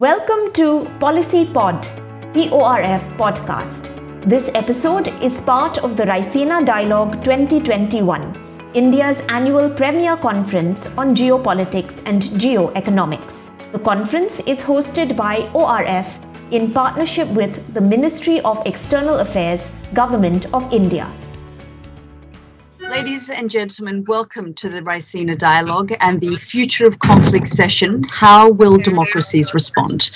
Welcome to Policy Pod, PORF podcast. This episode is part of the Raisina Dialogue 2021, India's annual premier conference on geopolitics and geoeconomics. The conference is hosted by ORF in partnership with the Ministry of External Affairs, Government of India. Ladies and gentlemen, welcome to the Raisina Dialogue and the Future of Conflict session How Will Democracies Respond?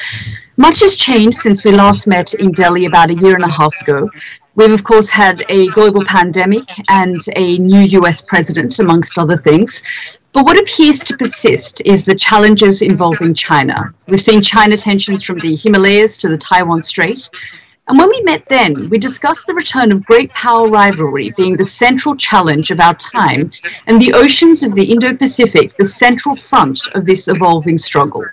Much has changed since we last met in Delhi about a year and a half ago. We've, of course, had a global pandemic and a new US president, amongst other things. But what appears to persist is the challenges involving China. We've seen China tensions from the Himalayas to the Taiwan Strait. And when we met then, we discussed the return of great power rivalry being the central challenge of our time, and the oceans of the Indo Pacific the central front of this evolving struggle.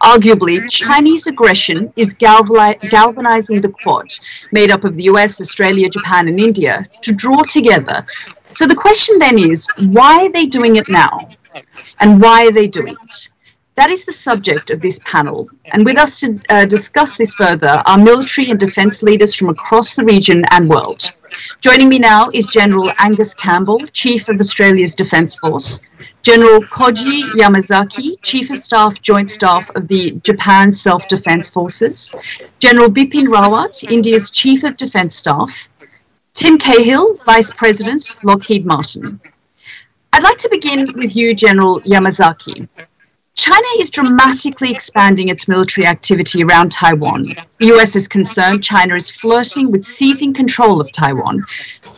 Arguably, Chinese aggression is galvanizing the Quad, made up of the US, Australia, Japan, and India, to draw together. So the question then is why are they doing it now? And why are they doing it? That is the subject of this panel. And with us to uh, discuss this further are military and defence leaders from across the region and world. Joining me now is General Angus Campbell, Chief of Australia's Defence Force, General Koji Yamazaki, Chief of Staff, Joint Staff of the Japan Self Defence Forces, General Bipin Rawat, India's Chief of Defence Staff, Tim Cahill, Vice President, Lockheed Martin. I'd like to begin with you, General Yamazaki. China is dramatically expanding its military activity around Taiwan. The US is concerned China is flirting with seizing control of Taiwan.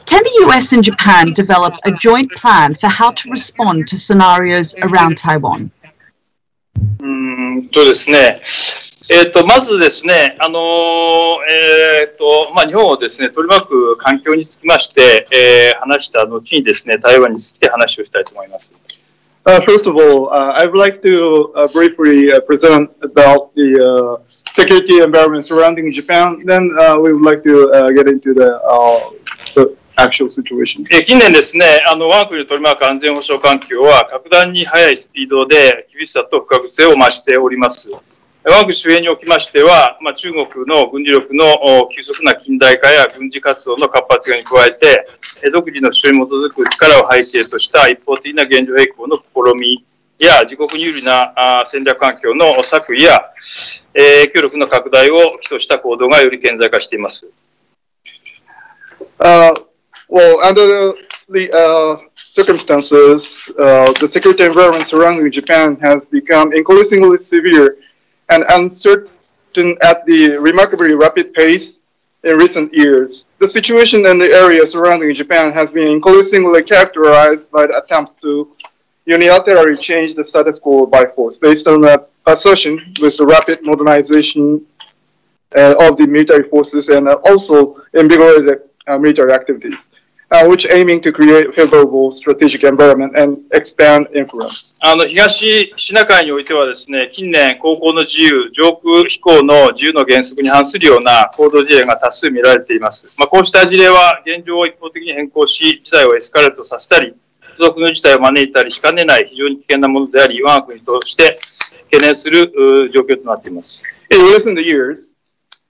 Can the US and Japan develop a joint plan for how to respond to scenarios around Taiwan? うんとですね、えーと、まずですね、あのえーとまあ、日本をですね取り巻く環境につきまして、えー、話した後にですね台湾について話をしたいと思います。 Uh, first of all, uh, I would like to uh, briefly uh, present about the uh, security environment surrounding Japan. Then uh, we would like to get into the, the actual situation. 近年ですね、あの我が国を取り巻く安全保障環境は格段に速いスピードで厳しさと不確実性を増しております。 我が国周辺におきましては、まあ、中国の軍事力の急速な近代化や軍事活動の活発化に加えて、独自の主張に基づく力を背景とした一方的な現状並行の試みや自国に有利な戦略環境の作為や、えー、協力の拡大を基とした行動がより顕在化しています。Uh, well, under the uh, circumstances, uh, the security environment surrounding Japan has become increasingly severe and uncertain at the remarkably rapid pace in recent years. The situation in the area surrounding Japan has been increasingly characterized by the attempts to unilaterally change the status quo by force, based on the assertion with the rapid modernization uh, of the military forces and uh, also invigorated uh, military activities. Uh, which aiming to create favorable strategic environment and expand influence. あの東シナ海においてはですね、近年、航行の自由、上空飛行の自由の原則に反するような行動事例が多数見られています。まあ、こうした事例は現状を一方的に変更し、事態をエスカレートさせたり、付属の事態を招いたりしかねない非常に危険なものであり、我が国として懸念する状況となっています。In recent years,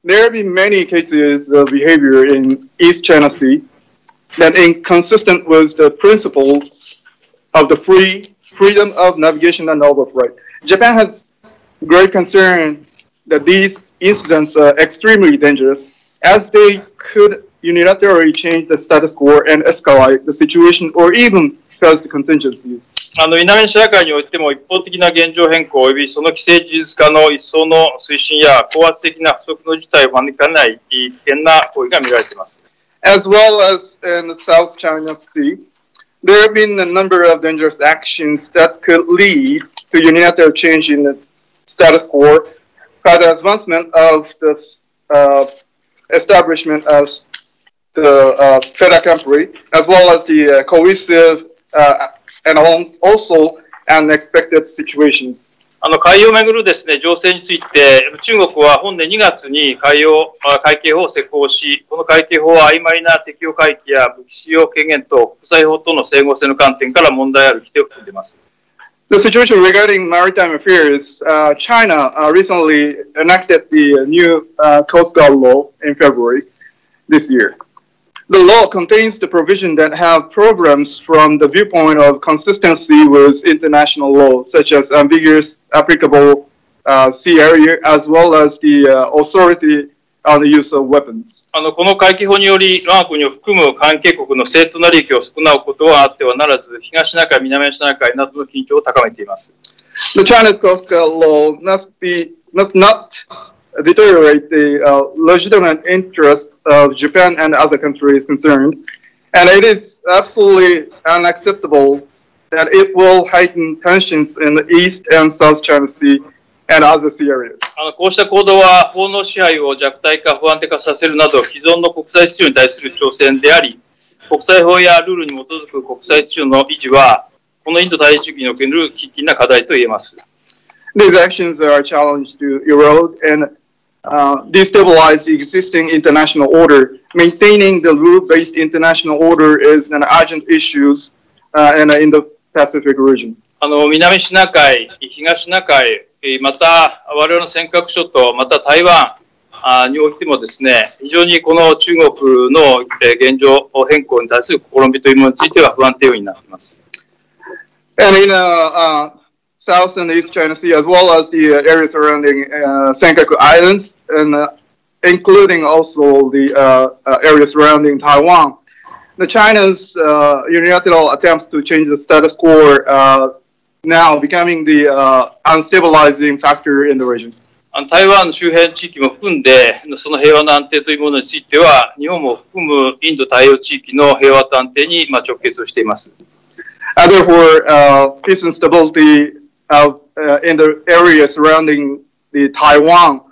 there have been many cases of behavior in East China Sea that inconsistent with the principles of the free freedom of navigation and overflight. Japan has great concern that these incidents are extremely dangerous as they could unilaterally change the status quo and escalate the situation or even cause the contingencies. あの南シナ海においても一方的な現状変更及びその既成事実化の一層の推進や高圧的な不足の事態を招きかねない危険な行為が見られています。 As well as in the South China Sea. There have been a number of dangerous actions that could lead to unilateral change in the status quo by the advancement of the uh, establishment of the uh, accompli, as well as the uh, cohesive uh, and also unexpected situations. あの海洋をめぐるですね、情勢について、中国は本年2月に海洋海警法を施行し、この海警法は曖昧な適用海域や武器使用権限と国際法との整合性の観点から問題ある規定を含んでいます。The situation regarding maritime affairs, uh, China uh, recently enacted the new uh, Coast Guard law in February this year. The law contains the provision that have programs from the viewpoint of consistency with international law, such as ambiguous applicable uh, sea area, as well as the uh, authority on the use of weapons. あの、この回帰法により、我が国を含む関係国の正当な利益を損なうことはあってはならず、東シナ海、南シナ海などの緊張を高めています。 The China's Coast Guard law must be must not deteriorate the uh, legitimate interests of Japan and other countries concerned, and it is absolutely unacceptable that it will heighten tensions in the East and South China Sea and other sea areas. あの、こうした行動は法の支配を弱体化、不安定化させるなど、既存の国際秩序に対する挑戦であり、国際法やルールに基づく国際秩序の維持は、このインド太平洋地域における喫緊な課題と言えます。These actions are a challenge to erode and uh, destabilize the existing international order. Maintaining the rule-based international order is an urgent issue uh, in the Indo-Pacific region. あの、南シナ海、東シナ海、えーまた、我々の尖閣諸島、また台湾あにおいてもですね、非常にこの中国のえー現状変更に対する試みというものについては不安定要因になっています。And in uh, uh, South and East China Sea, as well as the uh, area surrounding uh, Senkaku Islands, and uh, including also the uh, uh, area surrounding Taiwan, the China's uh, unilateral attempts to change the status quo uh, now becoming the uh, unstabilizing factor in the region. あの台湾の周辺地域も含んで、その平和の安定というものについては、日本も含むインド太平洋地域の平和と安定にまあ直結をしています。 And therefore, uh, peace and stability of, uh, in the area surrounding the Taiwan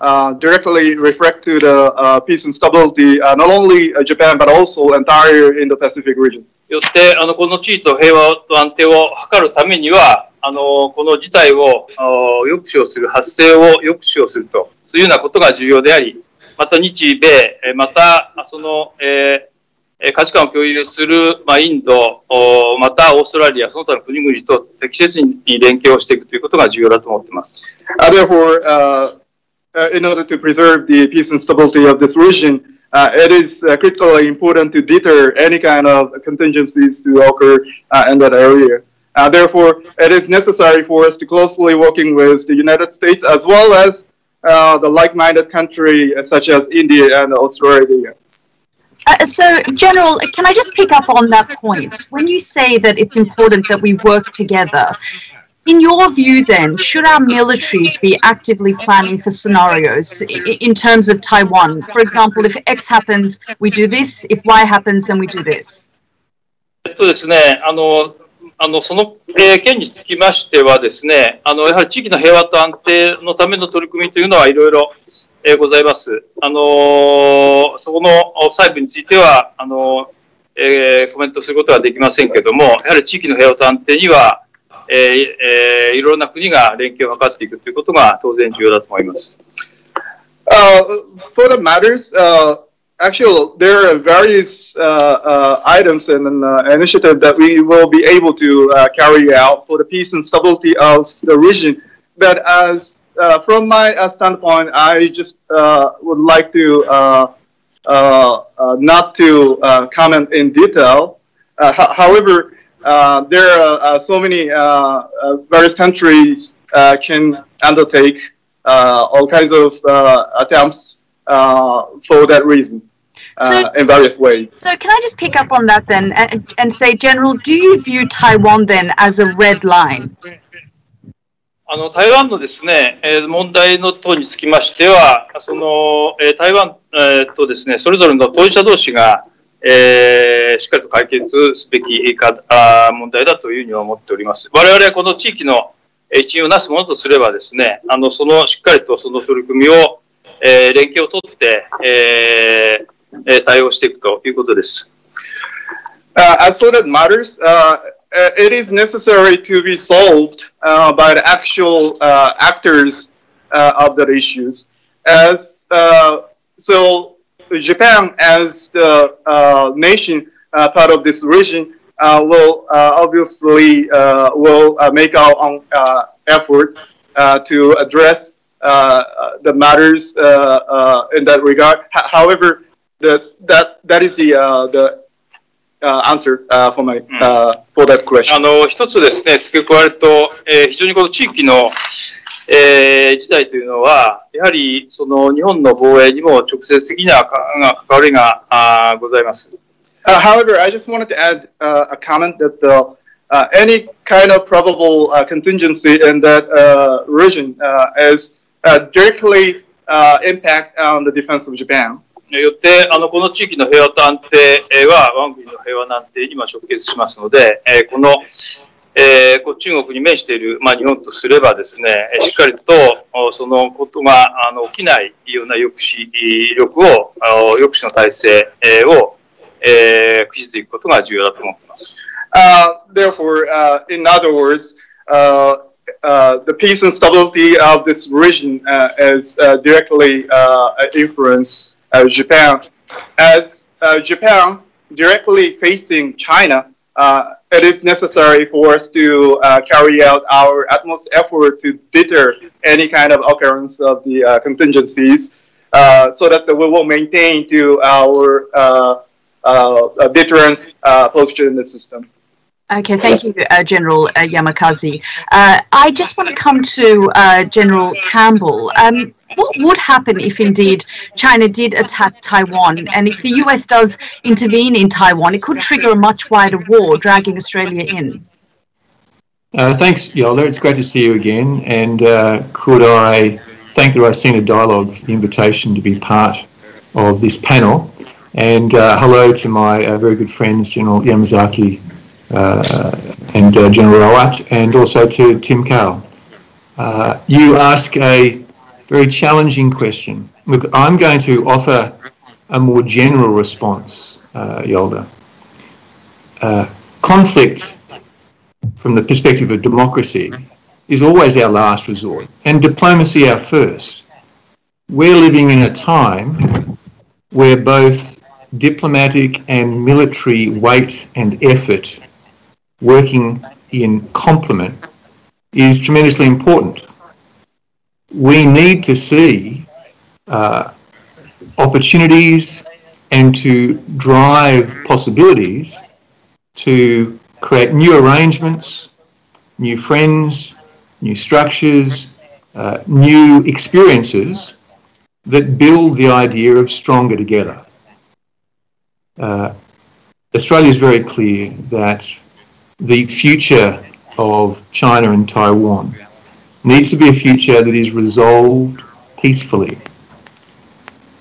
uh, directly reflect to the uh, peace and stability uh, not only uh, Japan but also entire Indo-Pacific region. よって、あの、この地域と平和と安定を図るためには、あの、この事態を抑止をする、発生を抑止をすると、そういうようなことが重要であり、また日米、また、その、えー価値観を共有する、まあ、インド、おまたオーストラリア、その他の国々と適切に連携をしていくということが重要だと思っています。 Uh, therefore, uh, uh, in order to preserve the peace and stability of this region, uh, it is uh, critically important to deter any kind of contingencies to occur uh, in that area. Uh, therefore, it is necessary for us to closely working with the United States as well as uh, the like-minded country uh, such as India and Australia. Uh, so, General, can I just pick up on that point? When you say that it's important that we work together, in your view, then, should our militaries be actively planning for scenarios i- in terms of Taiwan? For example, if X happens, we do this. If Y happens, then we do this. えっとですね、あの、あの、その、えー件につきましてはですね、あの、やはり地域の平和と安定のための取り組みというのはいろいろ、 えーございます。あのーそこの細部については、あのーえーコメントすることはできませんけども、やはり地域の平和と安定には、えーえーいろいろな国が連携を図っていくということが当然重要だと思います。Uh, for the matters, uh, actually, there are various uh, uh, items and uh, initiative that we will be able to uh, carry out for the peace and stability of the region. But as uh, from my uh, standpoint, I just uh, would like to uh, uh, uh, not to uh, comment in detail. Uh, ho- however, uh, there are uh, so many uh, uh, various countries uh, can undertake uh, all kinds of uh, attempts uh, for that reason uh, So- in various ways. So, can I just pick up on that then and, and say, General, do you view Taiwan then as a red line? あの、台湾のですね、えー問題の等につきましては、その、えー台湾、えーとですね、それぞれの当事者同士が、えーしっかりと解決すべきかあ問題だというふうに思っております。我々はこの地域のえ一員をなすものとすればですね、あの、その、しっかりとその取り組みを、えー連携をとって、えー対応していくということです。Uh, as for that matters, uh, it is necessary to be solved uh, by the actual uh, actors uh, of the issues. As uh, so, Japan, as the uh, nation uh, part of this region, uh, will uh, obviously uh, will uh, make our own uh, effort uh, to address uh, uh, the matters uh, uh, in that regard. H- however, the, that that is the uh, the uh, answer uh, for my uh, for that question. あの、一つですね、付け加えると、えー非常にこの地域の、えー事態というのは、やはり、その、日本の防衛にも直接的なかが関わりがあーございます。Uh, however, I just wanted to add uh, a comment that the, uh, any kind of probable uh, contingency in that uh, region uh, is uh, directly uh, impact on the defense of Japan. よって、あの、この地域の平和と安定は、我が国の平和の安定にも直結しますので、えーこの、えー中国に面している、まあ、日本とすればですね、しっかりと、そのことが、あの、起きないような抑止力を、抑止の体制を、えー駆使していくことが重要だと思っています。Uh, therefore, uh, in other words, uh, uh, the peace and stability of this region uh, is uh, directly uh, influence uh, Japan. As uh, Japan directly facing China, uh, it is necessary for us to uh, carry out our utmost effort to deter any kind of occurrence of the uh, contingencies, uh, so that we will maintain to our uh, uh, deterrence uh, posture in the system. Okay, thank you, uh, General uh, Yamakazi. Uh, I just want to come to uh, General Campbell. Um, what would happen if indeed China did attack Taiwan, and if the US does intervene in Taiwan, it could trigger a much wider war, dragging Australia in? Uh, thanks, Yalda. It's great to see you again. And uh, could I thank the Raisina Dialogue invitation to be part of this panel. And uh, hello to my uh, very good friends, General Yamazaki uh, and uh, General Rawat, and also to Tim Cahill. You ask a very challenging question. Look, I'm going to offer a more general response, uh, Yalda. Uh, conflict from the perspective of democracy is always our last resort, and diplomacy our first. We're living in a time where both diplomatic and military weight and effort working in complement is tremendously important. We need to see uh, opportunities and to drive possibilities to create new arrangements, new friends, new structures, uh, new experiences that build the idea of stronger together. Uh, Australia is very clear that the future of China and Taiwan needs to be a future that is resolved peacefully.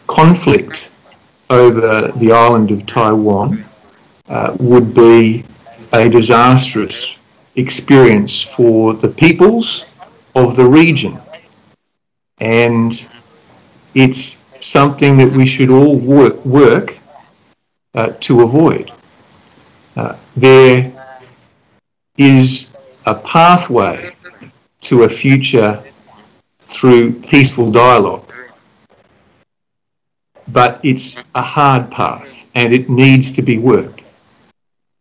Conflict over the island of Taiwan uh, would be a disastrous experience for the peoples of the region. And it's something that we should all work, work uh, to avoid. Uh, there is a pathway to a future through peaceful dialogue, but it's a hard path and it needs to be worked.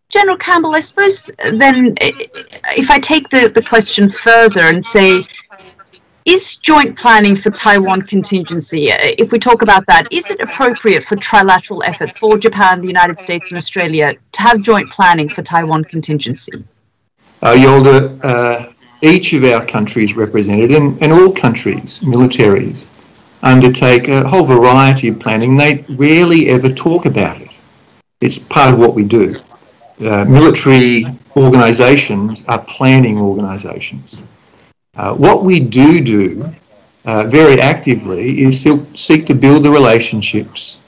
General Campbell, I suppose then, if I take the, the question further and say, is joint planning for Taiwan contingency, if we talk about that, is it appropriate for trilateral efforts for Japan, the United States, and Australia to have joint planning for Taiwan contingency? Uh, Yalda, uh, each of our countries represented, and, and all countries, militaries, undertake a whole variety of planning. They rarely ever talk about it. It's part of what we do. Uh, military organisations are planning organisations. Uh, what we do do uh, very actively is seek to build the relationships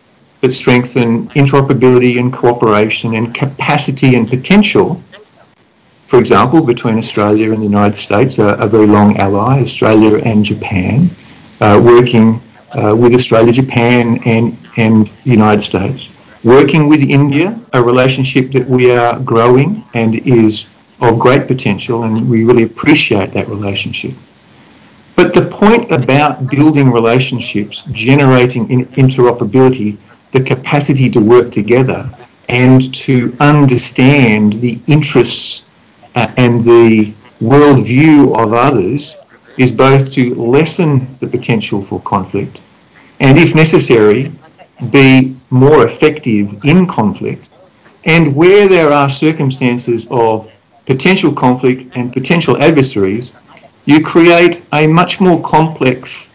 that strengthen interoperability and cooperation and capacity and potential. For example, between Australia and the United States, a, a very long ally, Australia and Japan, uh, working uh, with Australia, Japan, and, and the United States working with India, a relationship that we are growing and is of great potential, and we really appreciate that relationship. But the point about building relationships, generating in- interoperability, the capacity to work together, and to understand the interests uh, and the worldview of others is both to lessen the potential for conflict and, if necessary, be more effective in conflict. And where there are circumstances of potential conflict and potential adversaries, you create a much more complex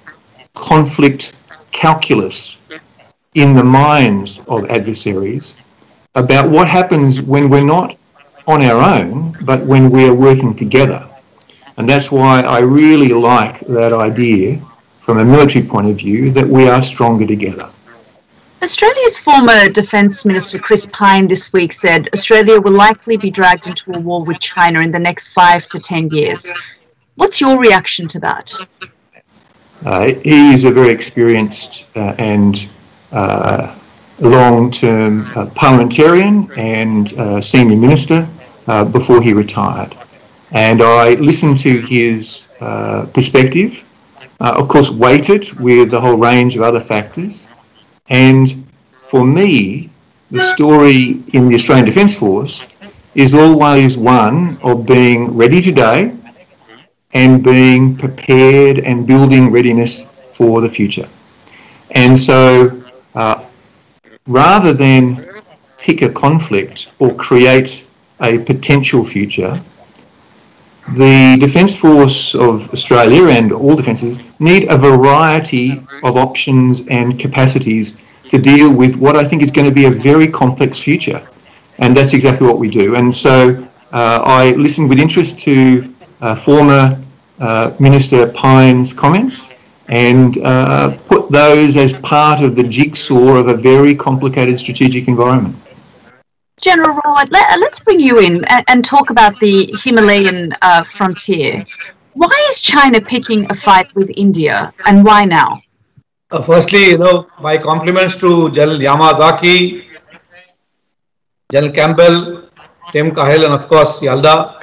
conflict calculus in the minds of adversaries about what happens when we're not on our own, but when we are working together. And that's why I really like that idea from a military point of view that we are stronger together. Australia's former Defence Minister Chris Pyne this week said Australia will likely be dragged into a war with China in the next five to ten years. What's your reaction to that? Uh, he is a very experienced uh, and uh, long-term uh, parliamentarian and uh, senior minister uh, before he retired. And I listened to his perspective, of course weighted with a whole range of other factors. And for me, the story in the Australian Defence Force is always one of being ready today and being prepared and building readiness for the future. And so uh, rather than pick a conflict or create a potential future, the Defence Force of Australia and all defences need a variety of options and capacities to deal with what I think is going to be a very complex future. And that's exactly what we do. And so uh, I listened with interest to uh, former uh, Minister Pyne's comments and uh, put those as part of the jigsaw of a very complicated strategic environment. General Rawat, let, us bring you in and, and, talk about the Himalayan uh, frontier. Why is China picking a fight with India and why now? Uh, firstly, you know, my compliments to General Yamazaki, General Campbell, Tim Cahill, and of course Yalda.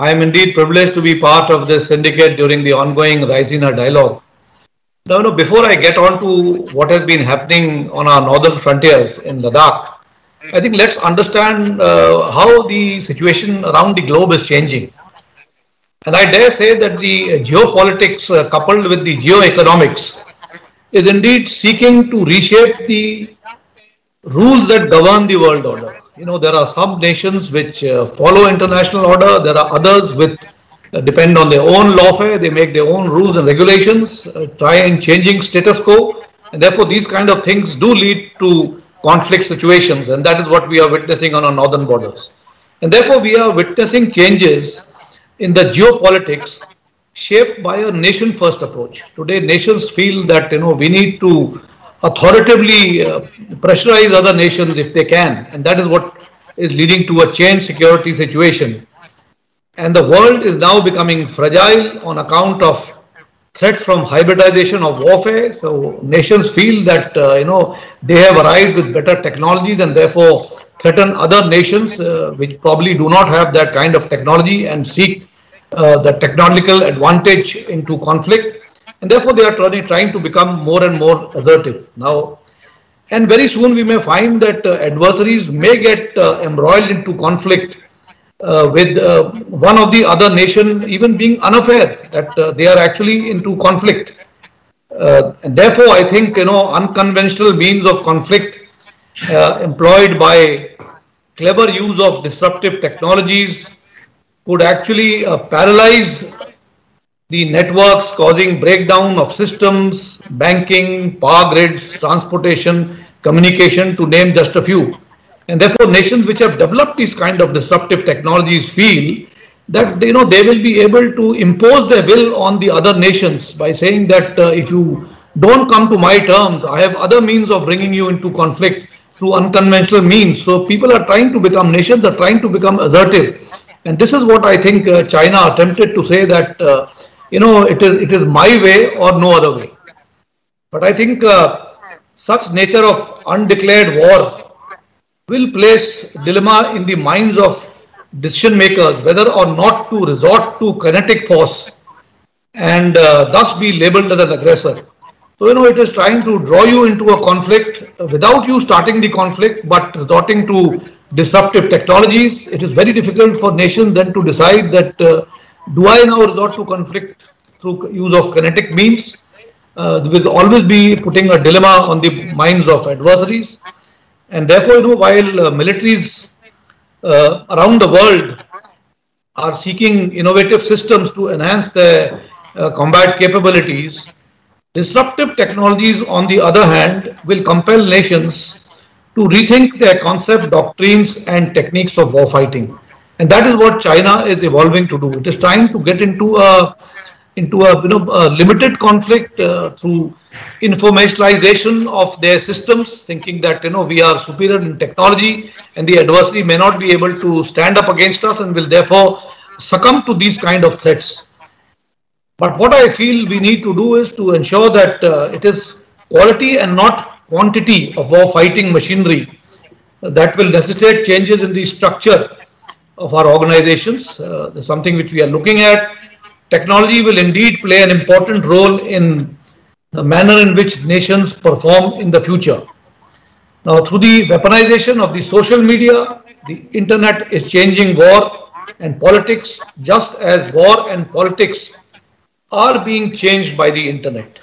I am indeed privileged to be part of this syndicate during the ongoing Raisina dialogue. Now, no, before I get on to what has been happening on our northern frontiers in Ladakh, I think let's understand uh, how the situation around the globe is changing. And I dare say that the geopolitics uh, coupled with the geoeconomics is indeed seeking to reshape the rules that govern the world order. You know, there are some nations which uh, follow international order, there are others with depend on their own lawfare, they make their own rules and regulations, uh, try and changing status quo, and therefore these kind of things do lead to conflict situations, and that is what we are witnessing on our northern borders. And therefore we are witnessing changes in the geopolitics shaped by a nation-first approach. Today nations feel that you know we need to authoritatively uh, pressurize other nations if they can, and that is what is leading to a changed security situation and the world is now becoming fragile on account of threats from hybridization of warfare. So nations feel that uh, you know they have arrived with better technologies and therefore threaten other nations uh, which probably do not have that kind of technology and seek uh, the technological advantage into conflict. And therefore they are trying, trying to become more and more assertive. Now, and very soon we may find that uh, adversaries may get uh, embroiled into conflict uh, with uh, one of the other nation even being unaware that uh, they are actually into conflict. Uh, therefore, I think you know unconventional means of conflict uh, employed by clever use of disruptive technologies could actually uh, paralyze the networks, causing breakdown of systems, banking, power grids, transportation, communication, to name just a few. And therefore, nations which have developed these kind of disruptive technologies feel that you know they will be able to impose their will on the other nations by saying that uh, if you don't come to my terms, I have other means of bringing you into conflict through unconventional means. So people are trying to become nations, are trying to become assertive, and this is what I think uh, China attempted to say that uh, you know it is it is my way or no other way. But I think uh, such nature of undeclared war will place dilemma in the minds of decision makers whether or not to resort to kinetic force and uh, thus be labeled as an aggressor. So, you know, it is trying to draw you into a conflict without you starting the conflict, but resorting to disruptive technologies. It is very difficult for nations then to decide that uh, do I now resort to conflict through use of kinetic means? Uh, will always be putting a dilemma on the minds of adversaries. And therefore, you know, while uh, militaries uh, around the world are seeking innovative systems to enhance their uh, combat capabilities, disruptive technologies, on the other hand, will compel nations to rethink their concept, doctrines, and techniques of warfighting. And that is what China is evolving to do. It is trying to get into a into a you know a limited conflict uh, through informationalization of their systems, thinking that you know we are superior in technology and the adversary may not be able to stand up against us and will therefore succumb to these kind of threats. But what I feel we need to do is to ensure that uh, it is quality and not quantity of war fighting machinery that will necessitate changes in the structure of our organizations. Uh, something which we are looking at technology will indeed play an important role in the manner in which nations perform in the future. Now, through the weaponization of the social media, the internet is changing war and politics just as war and politics are being changed by the internet.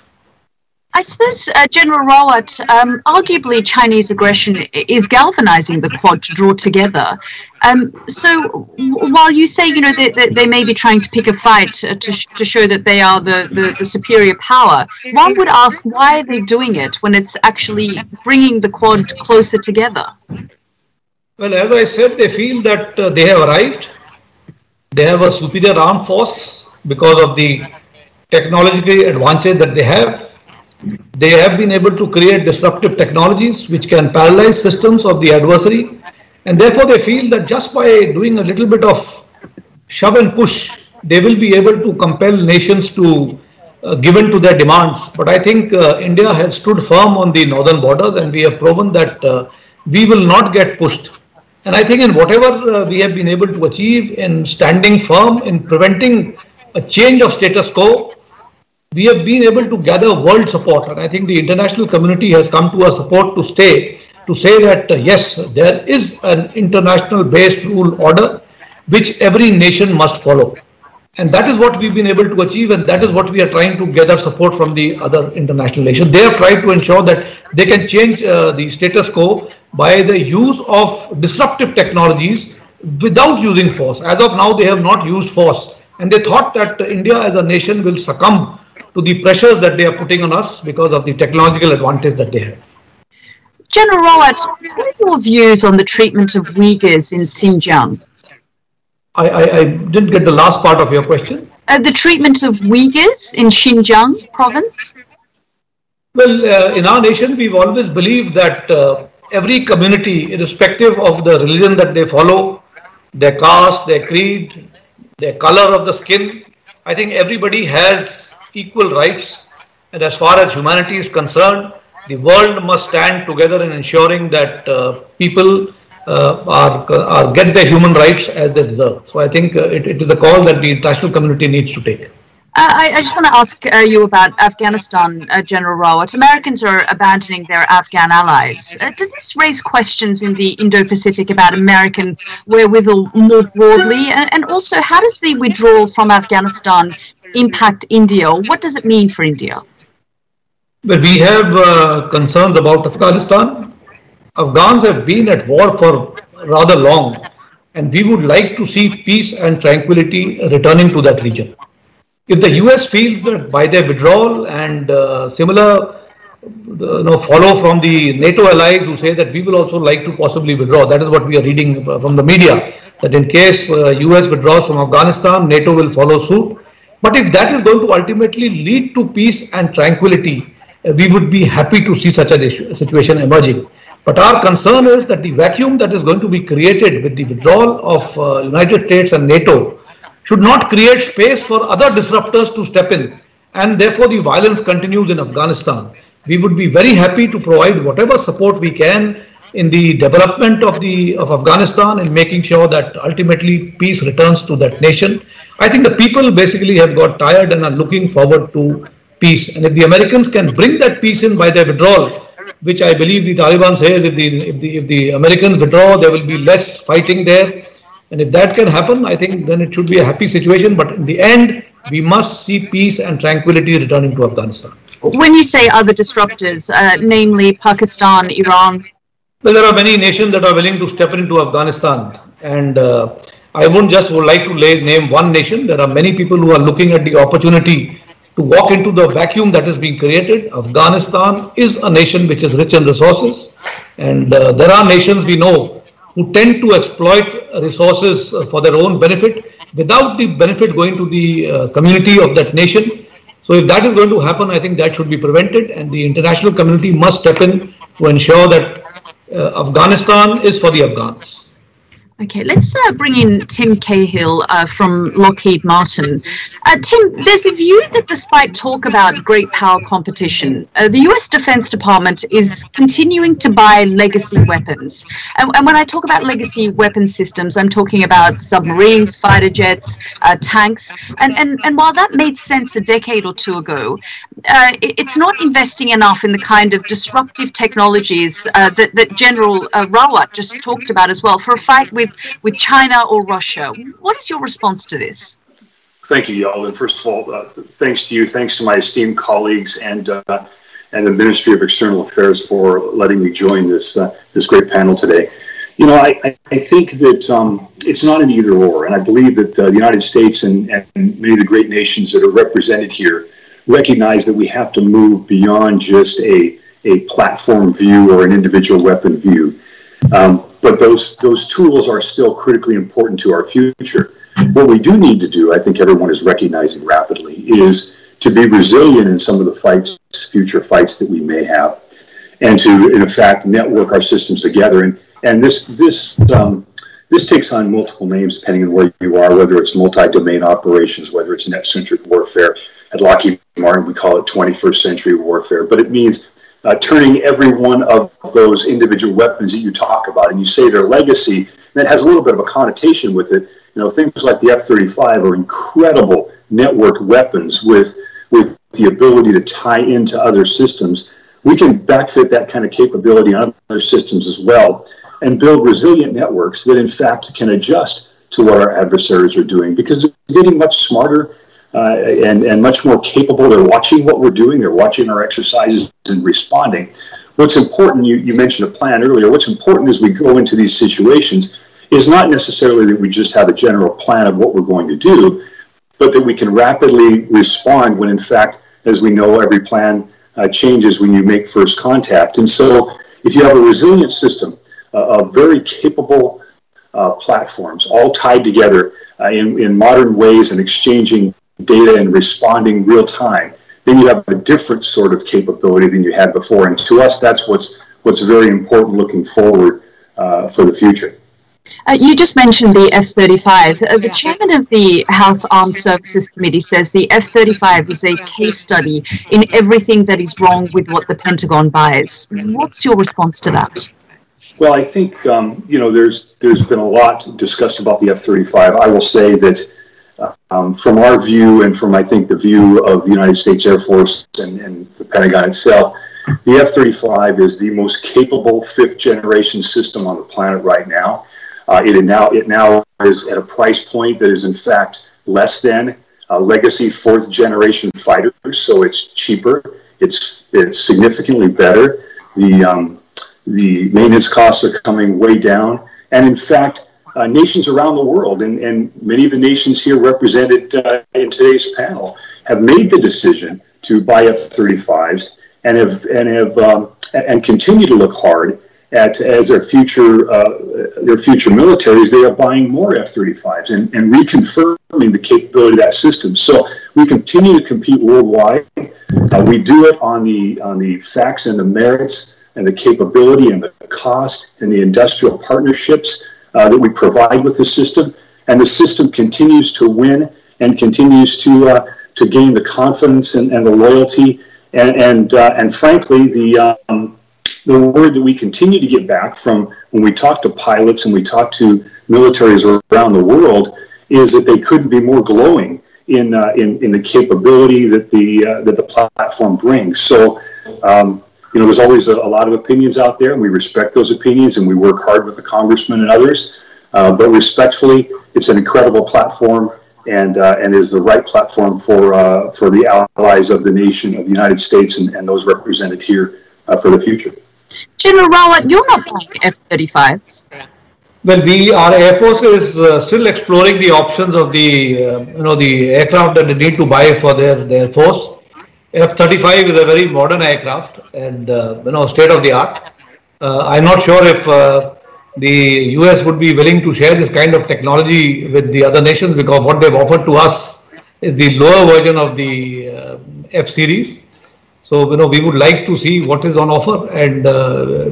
I suppose, uh, General Rawat, um, arguably Chinese aggression is galvanizing the Quad to draw together. Um, so while you say, you know, they, they, they, may be trying to pick a fight to, to show that they are the, the, the, superior power, one would ask why are they doing it when it's actually bringing the Quad closer together? Well, as I said, they feel that uh, they have arrived. They have a superior armed force because of the technological advantage that they have they have been able to create disruptive technologies which can paralyze systems of the adversary. And therefore, they feel that just by doing a little bit of shove and push, they will be able to compel nations to uh, give in to their demands. But I think uh, India has stood firm on the northern borders and we have proven that uh, we will not get pushed. And I think in whatever uh, we have been able to achieve in standing firm in preventing a change of status quo, we have been able to gather world support and I think the international community has come to our support to stay to say that uh, yes, there is an international based rule order which every nation must follow. And that is what we've been able to achieve and that is what we are trying to gather support from the other international nations. They have tried to ensure that they can change uh, the status quo by the use of disruptive technologies without using force. As of now, they have not used force. And they thought that India as a nation will succumb to the pressures that they are putting on us because of the technological advantage that they have. General Rawat, what are your views on the treatment of Uyghurs in Xinjiang? I, I, I didn't get the last part of your question. Uh, the treatment of Uyghurs in Xinjiang province? Well, uh, in our nation, we've always believed that uh, every community, irrespective of the religion that they follow, their caste, their creed, their color of the skin, I think everybody has equal rights. And as far as humanity is concerned, the world must stand together in ensuring that uh, people uh, are, are, get their human rights as they deserve. So I think uh, it, it is a call that the international community needs to take. Uh, I, I, just want to ask uh, you about Afghanistan, uh, General Rawat. Americans are abandoning their Afghan allies. Uh, does this raise questions in the Indo-Pacific about American wherewithal more broadly? And, and, also, how does the withdrawal from Afghanistan impact India? What does it mean for India? Well, we have uh, concerns about Afghanistan. Afghans have been at war for rather long, and we would like to see peace and tranquility returning to that region. If the US feels that by their withdrawal and uh, similar you know, follow from the NATO allies who say that we will also like to possibly withdraw. That is what we are reading from the media. That in case uh, US withdraws from Afghanistan, NATO will follow suit. But if that is going to ultimately lead to peace and tranquility, uh, we would be happy to see such a situation emerging. But our concern is that the vacuum that is going to be created with the withdrawal of uh, United States and NATO should not create space for other disruptors to step in and therefore the violence continues in Afghanistan. We would be very happy to provide whatever support we can in the development of the of Afghanistan and making sure that ultimately peace returns to that nation. I think the people basically have got tired and are looking forward to peace. And if the Americans can bring that peace in by their withdrawal, which I believe the Taliban says if the, if the, if the Americans withdraw, there will be less fighting there. And if that can happen, I think then it should be a happy situation. But in the end, we must see peace and tranquility returning to Afghanistan. When you say other disruptors, uh, namely Pakistan, Iran? Well, there are many nations that are willing to step into Afghanistan. And uh, I wouldn't just would like to lay, name one nation. There are many people who are looking at the opportunity to walk into the vacuum that is being created. Afghanistan is a nation which is rich in resources. And uh, there are nations we know who tend to exploit resources for their own benefit without the benefit going to the uh, community of that nation. So if that is going to happen, I think that should be prevented and the international community must step in to ensure that Uh, Afghanistan is for the Afghans. Okay, let's uh, bring in Tim Cahill uh, from Lockheed Martin. Uh, Tim, there's a view that despite talk about great power competition, uh, the US Defense Department is continuing to buy legacy weapons. And, and, when I talk about legacy weapon systems, I'm talking about submarines, fighter jets, uh, tanks. And, and, and while that made sense a decade or two ago, uh, it, it's not investing enough in the kind of disruptive technologies that, that General Rawat just talked about as well for a fight with with, with China or Russia. What is your response to this? Thank you, Yael. And first of all, uh, thanks to you, thanks to my esteemed colleagues and uh, and the Ministry of External Affairs for letting me join this uh, this great panel today. You know, I, I think that um, it's not an either or, and I believe that uh, the United States and, and many of the great nations that are represented here recognize that we have to move beyond just a a platform view or an individual weapon view. Um, but those those tools are still critically important to our future. What we do need to do, I think everyone is recognizing rapidly, is to be resilient in some of the fights, future fights that we may have, and to, in fact, network our systems together. And and this this um, this takes on multiple names depending on where you are, whether it's multi-domain operations, whether it's net-centric warfare. At Lockheed Martin, we call it 21st century warfare, but it means uh, turning every one of those individual weapons that you talk about and you say their legacy, that has a little bit of a connotation with it. You know, things like the F 35 are incredible network weapons with, with the ability to tie into other systems. We can backfit that kind of capability on other systems as well and build resilient networks that, in fact, can adjust to what our adversaries are doing because they're getting much smarter uh, and, and much more capable. They're watching what we're doing, they're watching our exercises and responding. What's important, you, you mentioned a plan earlier, what's important as we go into these situations is not necessarily that we just have a general plan of what we're going to do, but that we can rapidly respond when, in fact, as we know, every plan uh, changes when you make first contact. And so, if you have a resilient system uh, of very capable uh, platforms, all tied together uh, in, in modern ways and exchanging data and responding real time, then you have a different sort of capability than you had before. And to us, that's what's what's very important looking forward uh, for the future. Uh, you just mentioned the F 35. Uh, the chairman of the House Armed Services Committee says the F 35 is a case study in everything that is wrong with what the Pentagon buys. What's your response to that? Well, I think um, you know there's there's been a lot discussed about the F 35. I will say that um, from our view and from, I think, the view of the United States Air Force and, and the Pentagon itself, the F 35 is the most capable fifth generation system on the planet right now. Uh, it, now, it now is at a price point that is, in fact, less than uh, legacy fourth generation fighters, so it's cheaper, it's, it's significantly better. The, um, the maintenance costs are coming way down. And in fact, uh, nations around the world, and, and many of the nations here represented uh, in today's panel, have made the decision to buy F-35s and have and have um, and continue to look hard at as their future uh, their future militaries. They are buying more F-35s and, and reconfirming the capability of that system. So we continue to compete worldwide. Uh, we do it on the on the facts and the merits and the capability and the cost and the industrial partnerships uh, that we provide with the system, and the system continues to win and continues to uh, to gain the confidence and, and the loyalty, and and, uh, and frankly the um, the word that we continue to get back from when we talk to pilots and we talk to militaries around the world is that they couldn't be more glowing in, uh, in, in the capability that the, uh, that the platform brings. So, um, you know, there's always a, a, lot of opinions out there, and we respect those opinions, and we work hard with the congressman and others. Uh, but respectfully, it's an incredible platform, and uh, and is the right platform for uh, for the allies of the nation of the United States and, and those represented here uh, for the future. General Rawat, you're not buying F-35s. Well, we our Air Force is uh, still exploring the options of the uh, you know the aircraft that they need to buy for their their force. F-35 is a very modern aircraft and uh, you know state of the art. Uh, I'm not sure if uh, the US would be willing to share this kind of technology with the other nations because what they've offered to us is the lower version of the uh, F series. So you know we would like to see what is on offer and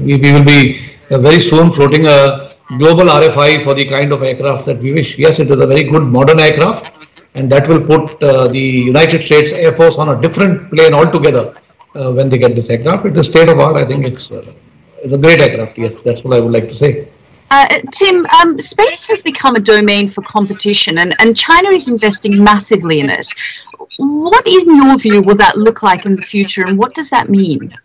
we, we will be very soon floating a global RFI for the kind of aircraft that we wish. Yes, it is a very good modern aircraft, and that will put uh, the United States Air Force on a different plane altogether uh, when they get this aircraft. It is state of art. I think it's, uh, it's a great aircraft. Yes, that's what I would like to say. Uh, Tim, um, space has become a domain for competition, and, and China is investing massively in it. What, in your view, will that look like in the future, and what does that mean?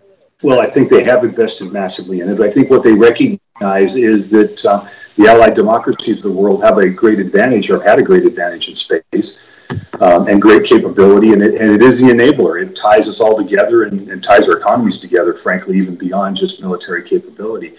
Well, I think they have invested massively in it. I think what they recognize is that uh, the allied democracies of the world have a great advantage or had a great advantage in space um, and great capability. And it, and it is the enabler. It ties us all together and, and ties our economies together, frankly, even beyond just military capability.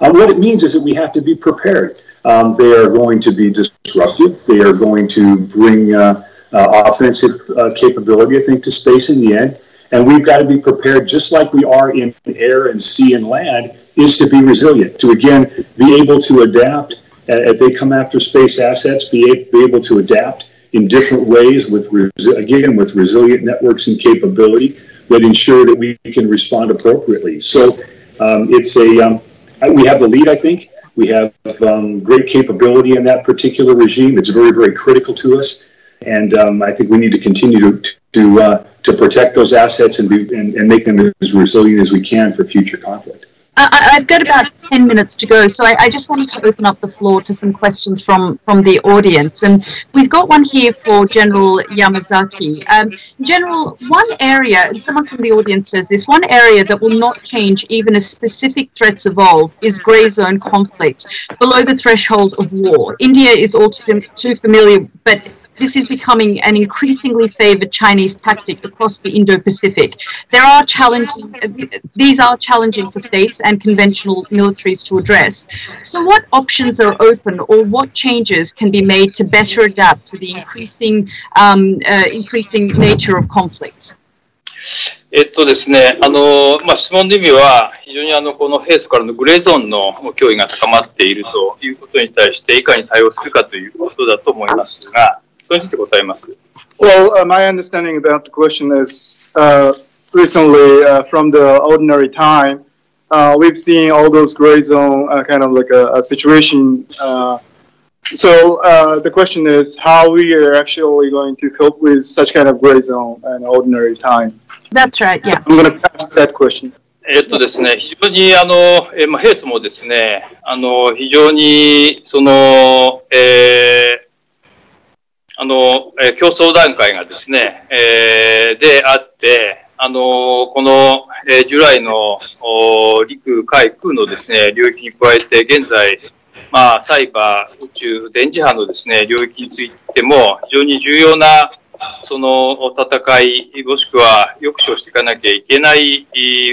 Uh, what it means is that we have to be prepared. Um, they are going to be disruptive. They are going to bring uh, uh offensive uh, capability, I think, to space in the end. And we've got to be prepared, just like we are in air and sea and land, is to be resilient, to again be able to adapt. Uh, if they come after space assets, be, be able to adapt in different ways with, again, with resilient networks and capability that ensure that we can respond appropriately. So um, it's a, um, we have the lead, I think. We have um, great capability in that particular regime. It's very, very critical to us. And um, I think we need to continue to, to, uh, to protect those assets and, be, and, and make them as resilient as we can for future conflict. I, have got about 10 minutes to go, so I, I, just wanted to open up the floor to some questions from, from the audience. And we've got one here for General Yamazaki. Um, General, one area, and someone from the audience says this, one area that will not change even as specific threats evolve is grey zone conflict, below the threshold of war. India is all too, too familiar, but this is becoming an increasingly favored Chinese tactic across the Indo-Pacific. There are challenging, these are challenging for states and conventional militaries to address. So what options are open or what changes can be made to better adapt to the increasing, um, uh, increasing nature of conflict? えっとですね、あの、まあ、質問の意味は、非常にあの、この平素からのグレーゾーンの脅威が高まっているということに対して、いかに対応するかということだと思いますが、 well, uh, my understanding about the question is uh, recently uh, from the ordinary time, uh, we've seen all those gray zone uh, kind of like a, a situation. Uh, so the question is how we are actually going to cope with such kind of gray zone in ordinary time. That's right. Yeah. I'm going to pass that question. えっとですね、非常にあの、えまあ、ヘイスもですね、あの、非常に、その、えー、 あの、えー、競争段階がですね、えー、であって、あの、この、えー、従来の陸海空のですね、領域に加えて、現在、まあ、サイバー、宇宙、電磁波のですね、領域についても、非常に重要な、その戦い、もしくは抑止をしていかなきゃいけない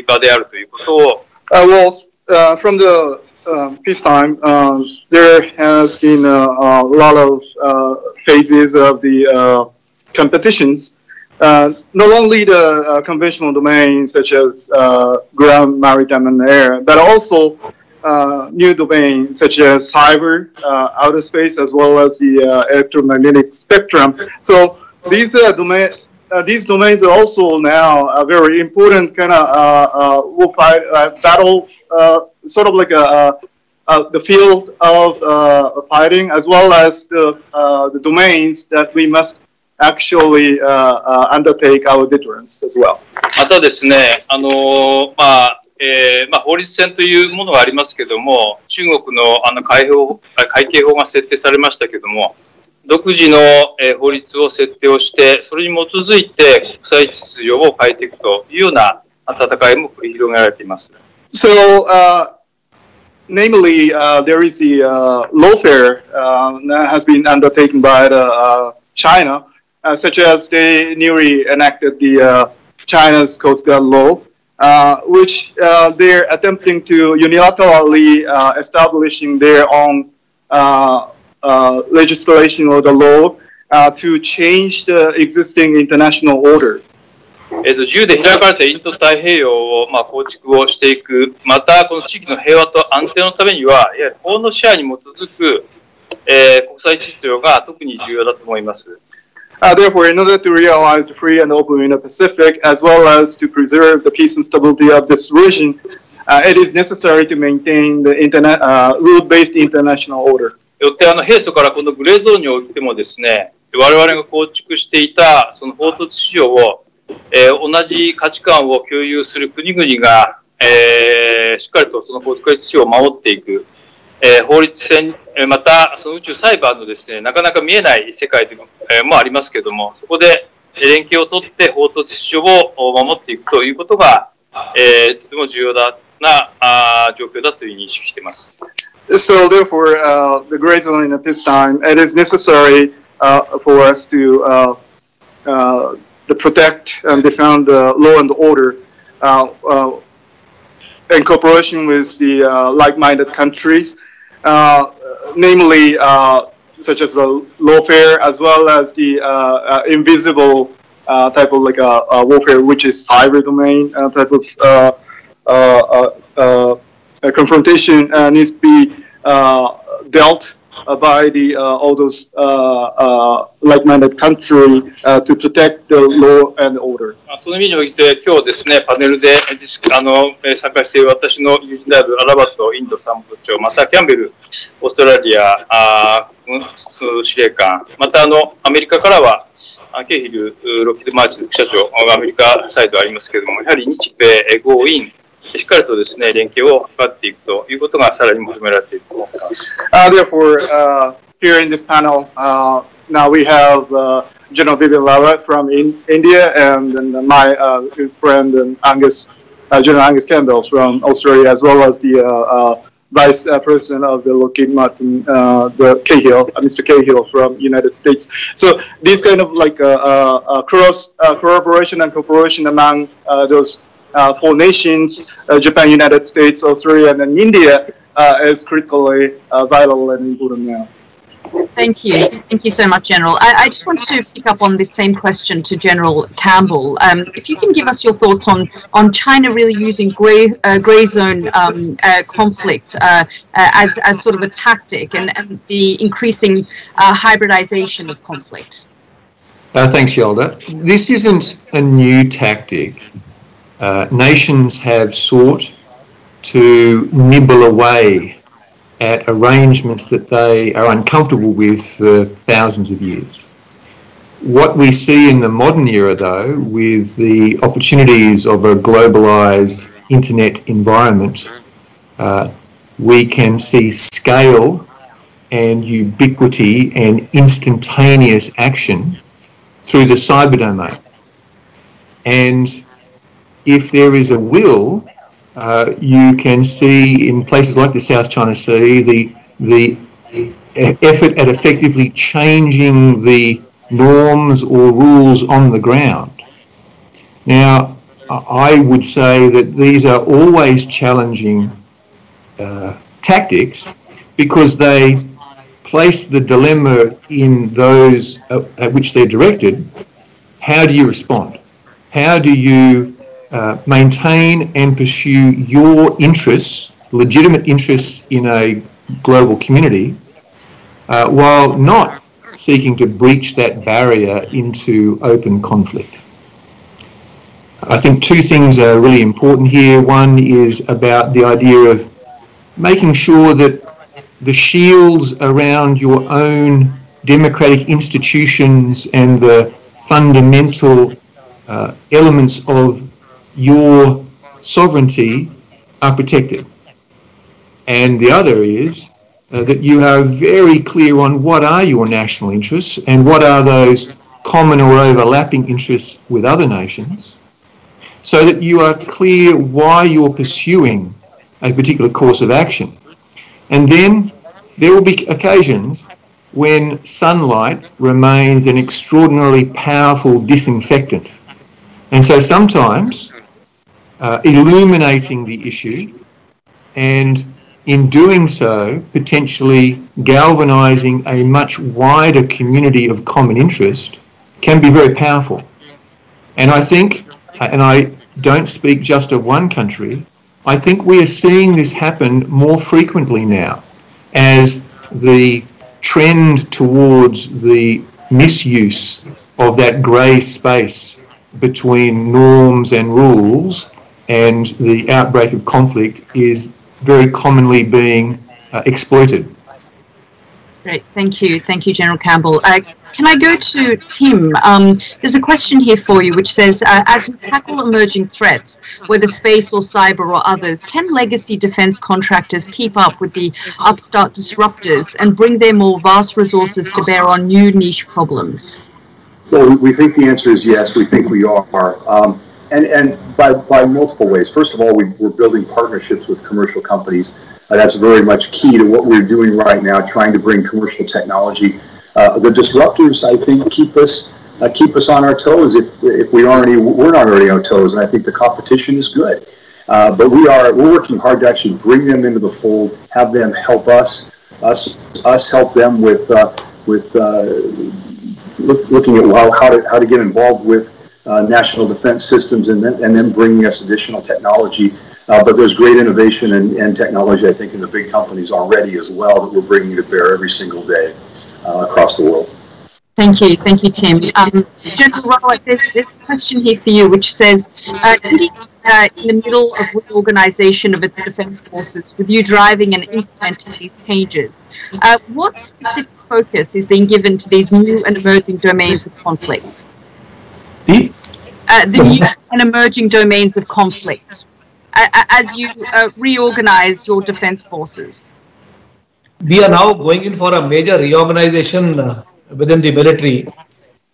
場であるということを。Uh, well, uh, from the um, peacetime, um, there has been a, a lot of uh, phases of the uh, competitions. Uh, not only the uh, conventional domains such as uh, ground, maritime, and air, but also uh, new domains such as cyber, outer space, as well as the electromagnetic spectrum. So these domain, these domains are also now a very important kind of uh, battle sort of like a, a, the field of uh, fighting as well as the, uh, the domains that we must actually uh, uh, undertake our deterrence as well. またですね、あのー、まあ、えー、まあ、法律戦というものがありますけども、中国のあの海法会計法が設定されましたけども、独自の、え、法律を設定をして、それに基づいて国際秩序を変えていくというような戦いも繰り広げられています。So, uh, namely, uh, there is the uh, lawfare uh, that has been undertaken by the, uh, China, uh, such as they newly enacted the uh, China's Coast Guard law, uh, which uh, they're attempting to unilaterally uh, establishing their own uh, legislation or the law to change the existing international order. えーと、自由で開かれたインド太平洋を、まあ、構築をしていく、またこの地域の平和と安定のためには、やはり法の支配に基づく、えー、国際秩序が特に重要だと思います。Uh, therefore, in order to realize the free and open Indo-Pacific, as well as to preserve the peace and stability of this region, uh, it is necessary to maintain the internet, uh, rule-based international order. よってあの平素からこのグレーゾーンにおいてもですね、我々が構築していたその法と秩序を、えー、同じ価値観を共有する国々が、えー、しっかりとその法と秩序を守っていく、えー、法律戦、またその宇宙サイバーのですね、なかなか見えない世界でも,、えー、もありますけれども、そこで連携をとって法と秩序を守っていくということが、えー、とても重要だなあ状況だという認識しています。So therefore, uh, the gray zone at this time, it is necessary uh, for us to, uh, uh, to protect and defend the law and order uh, uh in cooperation with the uh, like-minded countries. Uh, namely such as the lawfare as well as the invisible type of like a, warfare, which is cyber domain type of confrontation needs to be dealt uh, by the, uh, all those uh, like-minded country to protect the law and order. その意味において、今日ですね、パネルであの参加している私の友人であるアラバットインド参謀長、またキャンベルオーストラリアあ司令官、またあのアメリカからはケイヒルロッキードマーチ副社長、アメリカサイドありますけれども、やはり日米豪印、しっかりとですね、連携を図っていくということがさらに求められていると思います。Uh, therefore, uh, here in this panel, uh, now we have uh, General Bipin Rawat from in India and, and my uh, friend and Angus, General Angus Campbell from Australia, as well as the uh, uh, Vice uh, President of the Lockheed Martin, uh, the Cahill, uh, Mr. Cahill from United States. So this kind of like cross collaboration and cooperation among those four nations, uh, Japan, United States, Australia, and then India, uh, is critically vital and important now. Thank you. Thank you so much, General. I, I, just want to pick up on this same question to General Campbell. Um, if you can give us your thoughts on, on China really using grey, uh, grey zone um, uh, conflict uh, as, as sort of a tactic and, and the increasing hybridization of conflict. thanks, Yalda. This isn't a new tactic. Uh, nations have sought to nibble away at arrangements that they are uncomfortable with for thousands of years. What we see in the modern era, though, with the opportunities of a globalized internet environment, uh, we can see scale and ubiquity and instantaneous action through the cyber domain. And if there is a will, uh, you can see in places like the South China Sea the the effort at effectively changing the norms or rules on the ground. Now, I would say that these are always challenging uh, tactics because they place the dilemma in those uh, at which they're directed. How do you respond? How do you uh, maintain and pursue your interests, legitimate interests in a global community, uh, while not seeking to breach that barrier into open conflict. I think two things are really important here. One is about the idea of making sure that the shields around your own democratic institutions and the fundamental uh, elements of your sovereignty are protected. And the other is uh, that you are very clear on what are your national interests and what are those common or overlapping interests with other nations, so that you are clear why you're pursuing a particular course of action. And then there will be occasions when sunlight remains an extraordinarily powerful disinfectant. And so sometimes uh, illuminating the issue and in doing so, potentially galvanizing a much wider community of common interest can be very powerful. And I think, and I don't speak just of one country, I think we are seeing this happen more frequently now as the trend towards the misuse of that grey space between norms and rules and the outbreak of conflict is very commonly being uh, exploited. Great, thank you. Thank you, General Campbell. Uh, can I go to Tim? Um, there's a question here for you which says, uh, as we tackle emerging threats, whether space or cyber or others, can legacy defence contractors keep up with the upstart disruptors and bring their more vast resources to bear on new niche problems? Well, we think the answer is yes. We think we are. Um, and and by, by multiple ways. First of all, we, we're building partnerships with commercial companies. Uh, that's very much key to what we're doing right now, trying to bring commercial technology uh, the disruptors, I think, keep us uh, keep us on our toes if, if we already we're not already on toes, and I think the competition is good. Uh, but we are we're working hard to actually bring them into the fold, have them help us, us us help them with uh, with uh, look, looking at how, how to how to get involved with national defense systems, and then and then bringing us additional technology. but there's great innovation and, and technology, I think, in the big companies already as well that we're bringing to bear every single day uh, across the world. Thank you, thank you, Tim. Um, General Rawat, there's, there's a question here for you which says, uh, India, uh, in the middle of reorganisation of its defence forces, with you driving and implementing these changes, uh, what specific focus is being given to these new and emerging domains of conflict? The, uh, the new and emerging domains of conflict. Uh, as you uh, reorganise your defence forces. We are now going in for a major reorganization uh, within the military.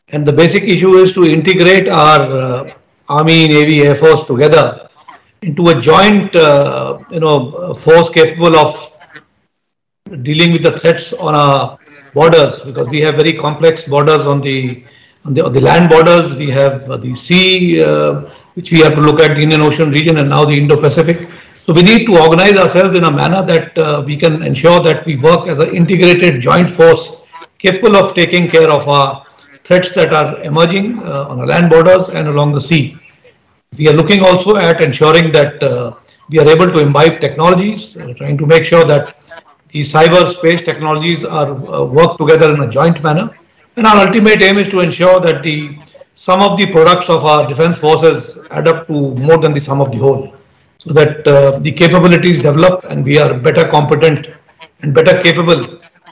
And the basic issue is to integrate our uh, Army, Navy, Air Force together into a joint, uh, you know, force capable of dealing with the threats on our borders because we have very complex borders on the on the, on the land borders. We have uh, the sea, uh, which we have to look at the Indian Ocean region and now the Indo-Pacific. So we need to organize ourselves in a manner that uh, we can ensure that we work as an integrated joint force capable of taking care of our threats that are emerging uh, on our land borders and along the sea. We are looking also at ensuring that uh, we are able to imbibe technologies, uh, trying to make sure that the cyber space technologies are work together in a joint manner. And our ultimate aim is to ensure that the some of the products of our defense forces add up to more than the sum of the whole so that uh, the capabilities develop and we are better competent and better capable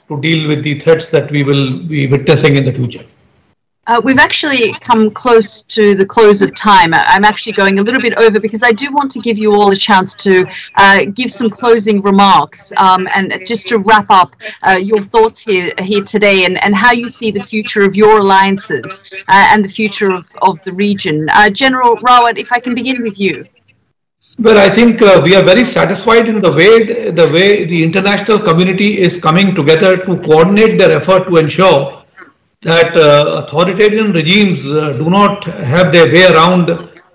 to deal with the threats that we will be witnessing in the future. Uh, we've actually come close to the close of time. I'm actually going a little bit over because I do want to give you all a chance to uh, give some closing remarks um, and just to wrap up uh, your thoughts here here today and, and how you see the future of your alliances uh, and the future of, of the region. Uh, General Rawat, if I can begin with you. Well, I think uh, we are very satisfied in the way the way the international community is coming together to coordinate their effort to ensure that uh, authoritarian regimes uh, do not have their way around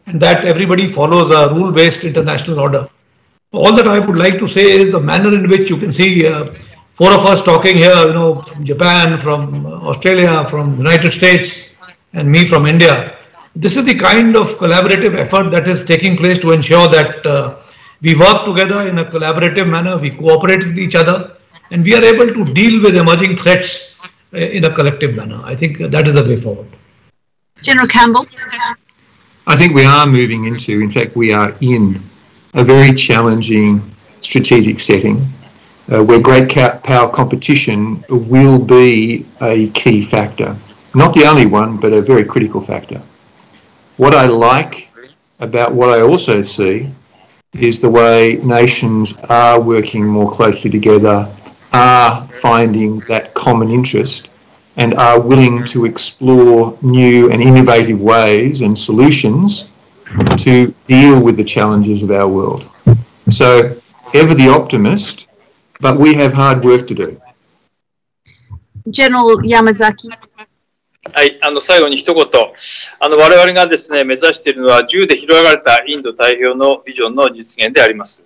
and that everybody follows a rule-based international order. All that I would like to say is the manner in which you can see uh, four of us talking here, you know, from Japan, from Australia, from United States, and me from India this is the kind of collaborative effort that is taking place to ensure that uh, we work together in a collaborative manner, we cooperate with each other, and we are able to deal with emerging threats in a collective manner. I think that is the way forward. General Campbell? I think we are moving into, in fact, we are in a very challenging strategic setting uh, where great power competition will be a key factor. Not the only one, but a very critical factor. What I like about what I also see is the way nations are working more closely together are finding that common interest and are willing to explore new and innovative ways and solutions to deal with the challenges of our world. So, ever the optimist, but we have hard work to do. General Yamazaki. はい、あの最後に一言、あの我々がですね目指しているのは自由で広がれたインド太平洋のビジョンの実現であります。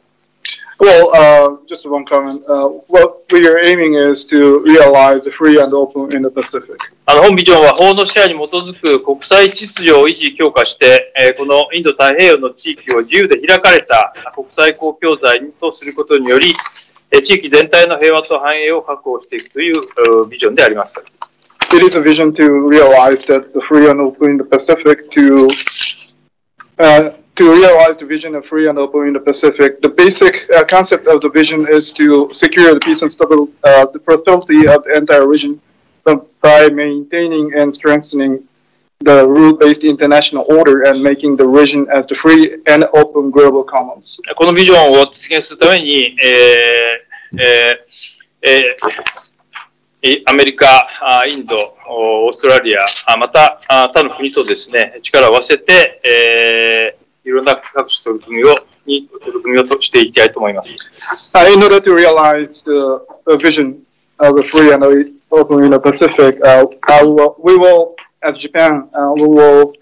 Well, uh, just one comment. Uh, what we are aiming is to realize the free and open in the Pacific. あの本ビジョンは法の支配に基づく国際秩序を維持強化して、えー、このインド太平洋の地域を自由で開かれた国際公共財とすることにより、えー、地域全体の平和と繁栄を確保していくというビジョンであります。It is a vision to realize that the free and open in the Pacific to uh, to realize the vision of free and open Indo-Pacific, the basic uh, concept of the vision is to secure the peace and stability, uh, the prosperity of the entire region by maintaining and strengthening the rule-based international order and making the region as the free and open global commons. このビジョンを実現するために、えーえーえー、アメリカ、インド、オーストラリア、また他の国とですね、力を合わせて、えーいろんな各種取り組みをに取り組みをとしていきたいと思います。Uh, in order to realize the, the vision of a free and open in the Pacific, uh, will, we will, as Japan, uh, we will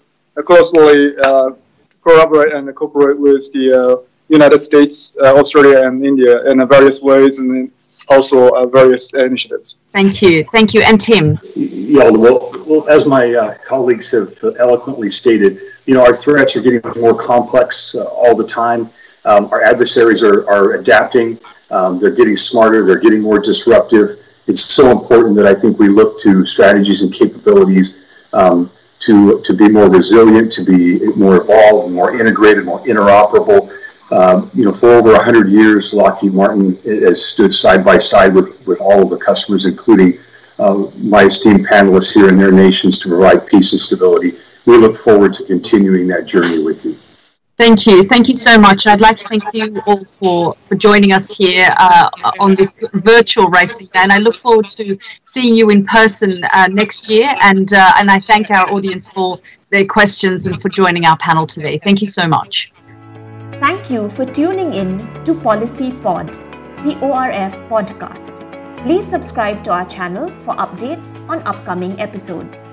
closely uh, collaborate and cooperate with the uh, United States, uh, Australia, and India in various ways and also uh, various initiatives. Thank you. Thank you. And Tim? Yeah, well, well as my uh, colleagues have eloquently stated, you know, our threats are getting more complex uh, all the time. Um, our adversaries are, are adapting. Um, they're getting smarter. They're getting more disruptive. It's so important that I think we look to strategies and capabilities um, to, to be more resilient, to be more evolved, more integrated, more interoperable. Um, you know, for over 100 years, Lockheed Martin has stood side by side with, with all of the customers, including uh, my esteemed panelists here in their nations, to provide peace and stability. We look forward to continuing that journey with you. Thank you. Thank you so much. I'd like to thank you all for, for joining us here uh, on this virtual Raisina Dialogue. And I look forward to seeing you in person uh, next year. And, uh, and I thank our audience for their questions and for joining our panel today. Thank you so much. Thank you for tuning in to Policy Pod, the ORF podcast. Please subscribe to our channel for updates on upcoming episodes.